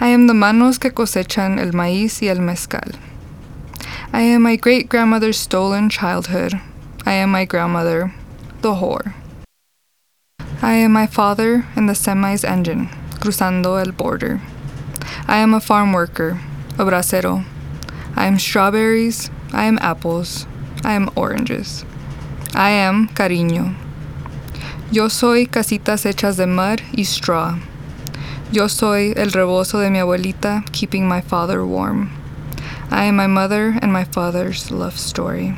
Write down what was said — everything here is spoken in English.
I am the manos que cosechan el maíz y el mezcal. I am my great grandmother's stolen childhood. I am my grandmother, the whore. I am my father in the semi's engine, cruzando el border. I am a farm worker, a bracero. I am strawberries. I am apples. I am oranges. I am cariño. Yo soy casitas hechas de mud y straw. Yo soy el rebozo de mi abuelita keeping my father warm. I am my mother and my father's love story.